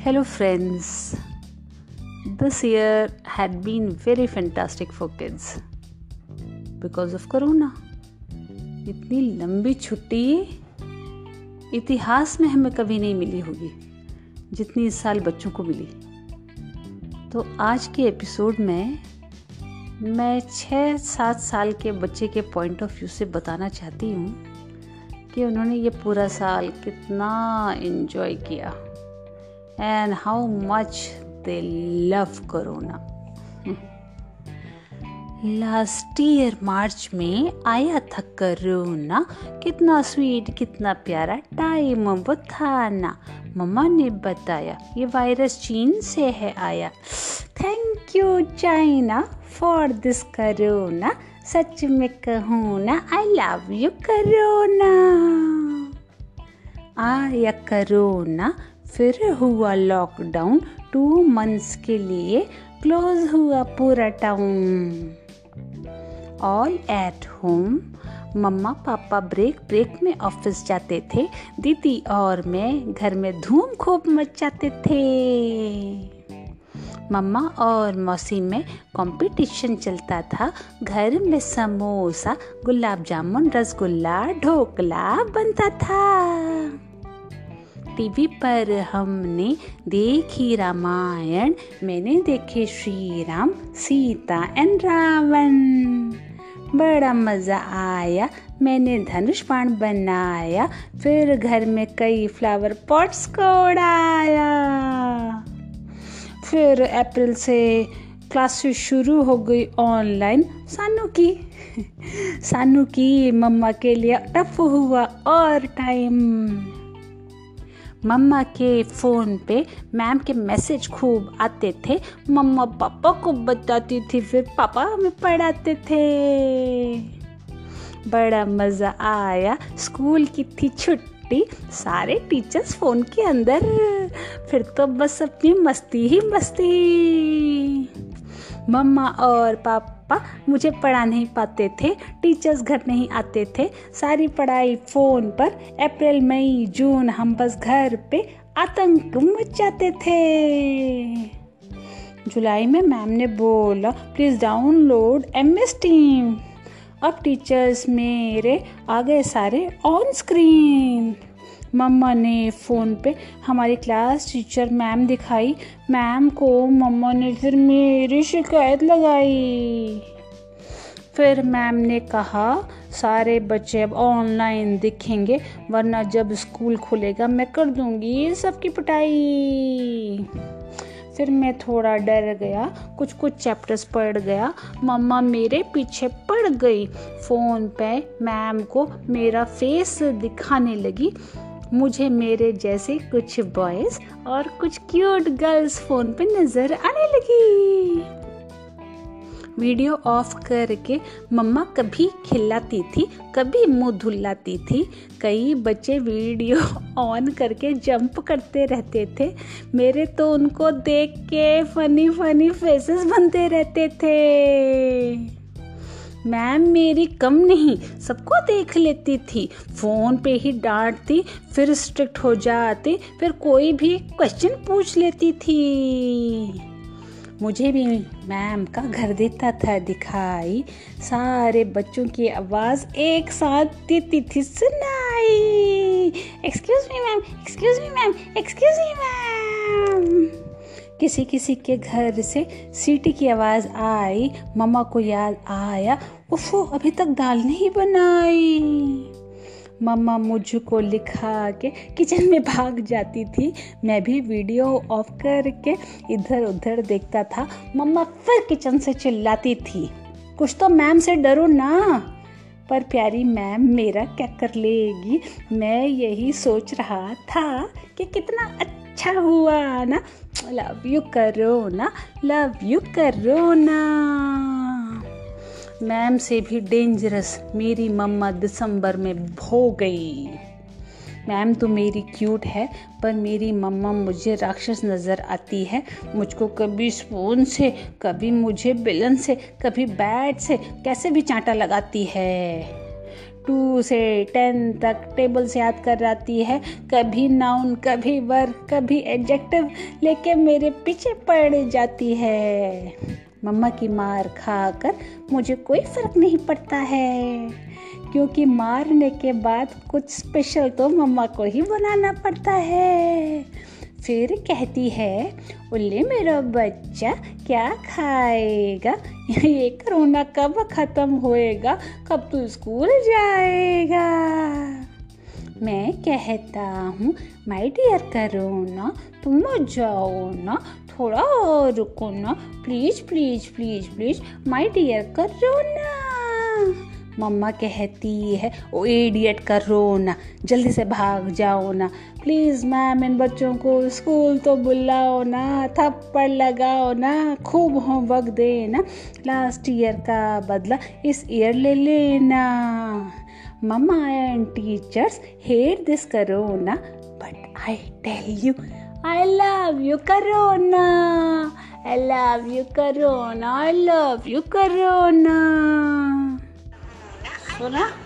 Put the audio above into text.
Hello, friends. This year had been very fantastic for kids because of Corona. इतनी लंबी छुट्टी इतिहास में हमें कभी नहीं मिली होगी जितनी इस साल बच्चों को मिली तो आज के एपिसोड में मैं छः सात साल के बच्चे के पॉइंट ऑफ़ व्यू से बताना चाहती हूँ कि उन्होंने ये पूरा साल कितना इन्जॉय किया and how much they love corona. Last year March में आया था करोना कितना स्वीट कितना प्यारा टाइम वो था ना। मम्मा ने बताया, ये वायरस चीन से है आया। Thank you China for this corona सच में कहूँ ना आई लव यू करोना आया करोना फिर हुआ लॉकडाउन टू मंथ्स के लिए क्लोज हुआ पूरा town all at home mama papa break break में ऑफ़िस जाते थे, दीदी और मैं घर में धूम खूब मचाते थे. मम्मा और मौसी में कंपटीशन चलता था, घर में समोसा, गुलाब जामुन, रसगुल्ला, ढोकला बनता था. टीवी पर हमने देखी रामायण, मैंने देखे श्री राम सीता एंड रावण। बड़ा मज़ा आया, मैंने धनुष बाण बनाया, फिर घर में कई फ्लावर पॉट्स को उड़ाया। फिर अप्रैल से क्लासेस शुरू हो गई ऑनलाइन सानू की सानू की मम्मा के लिए टफ हुआ और टाइम मम्मा के फ़ोन पे मैम के मैसेज खूब आते थे। मम्मा पापा को बताती थी, फिर पापा हमें पढ़ाते थे। बड़ा मज़ा आया। स्कूल की थी छुट्टी, सारे टीचर्स फ़ोन के अंदर। फिर तो बस अपनी मस्ती ही मस्ती। मम्मा और पापा पापा मुझे पढ़ा नहीं पाते थे टीचर्स घर नहीं आते थे। सारी पढ़ाई फ़ोन पर अप्रैल मई जून हम बस घर पे आतंक मचाते थे। जुलाई में मैम ने बोला please download M S team अब टीचर्स मेरे आ गए सारे ऑन स्क्रीन मम्मा ने फ़ोन पे हमारी क्लास टीचर मैम दिखाई। मैम को मम्मा ने फिर मेरी शिकायत लगाई। फिर मैम ने कहा, सारे बच्चे अब ऑनलाइन दिखेंगे, वरना जब स्कूल खुलेगा मैं कर दूँगी सबकी पिटाई। फिर मैं थोड़ा डर गया कुछ कुछ चैप्टर्स पढ़ गया। मम्मा मेरे पीछे पड़ गई। फ़ोन पे मैम को मेरा फेस दिखाने लगी। मुझे मेरे जैसे कुछ बॉयज़ और कुछ क्यूट गर्ल्स फ़ोन पे नज़र आने लगी। वीडियो ऑफ़ करके मम्मा कभी खिलाती थी, कभी मुँह धुलाती थी। कई बच्चे वीडियो ऑन करके जंप करते रहते थे। मेरे तो उनको देख के फनी फनी फेसेस बनते रहते थे। मैम, मेरी कम नहीं, सबको देख लेती थी। फ़ोन पे ही डांटती, फिर स्ट्रिक्ट हो जाती, फिर कोई भी क्वेश्चन पूछ लेती थी। मुझे भी मैम का घर देता था दिखाई। सारे बच्चों की आवाज़ एक साथ देती थी, सुनाई। Excuse me ma'am excuse me ma'am excuse me ma'am किसी किसी के घर से सीटी की आवाज़ आई, मम्मा को याद आया, उफो, अभी तक दाल नहीं बनाई। मम्मा मुझको लिखा के किचन में भाग जाती थी। मैं भी वीडियो ऑफ़ करके इधर उधर देखता था। मम्मा फिर किचन से चिल्लाती थी। कुछ तो मैम से डरो ना। पर प्यारी मैम, मेरा क्या कर लेगी? मैं यही सोच रहा था कि कितना अच्छा हुआ ना? लव यू करो ना लव यू करो ना। मैम से भी डेंजरस मेरी मम्मा दिसंबर में भो गई। मैम तो मेरी क्यूट है, पर मेरी मम्मा मुझे राक्षस नज़र आती है। मुझको कभी स्पून से, कभी मुझे बिलन से, कभी बैट से, कैसे भी चांटा लगाती है। टू से टेन तक टेबल से याद कर आती है। कभी नाउन कभी वर्क कभी एडजेक्टिव लेके मेरे पीछे पड़ जाती है। मम्मा की मार खा कर मुझे कोई फ़र्क नहीं पड़ता है। क्योंकि मारने के बाद कुछ स्पेशल तो मम्मा को ही बनाना पड़ता है। फिर कहती है, उल्ले मेरा बच्चा क्या खाएगा? ये कोरोना कब ख़त्म होएगा? कब तू स्कूल जाएगा? मैं कहता हूँ माय डियर करोना, तुम जाओ ना, थोड़ा और रुको ना। Please please please please my dear corona. मम्मा कहती है, ओ एडियट करो ना जल्दी से भाग जाओ ना। प्लीज़ मैम इन बच्चों को स्कूल तो बुलाओ ना, थप्पड़ लगाओ ना, खूब होमवर्क देना। लास्ट ईयर का बदला इस ईयर ले लेना। मम्मा and teachers hate this corona but I tell you I love you corona I love you corona I love you corona सुना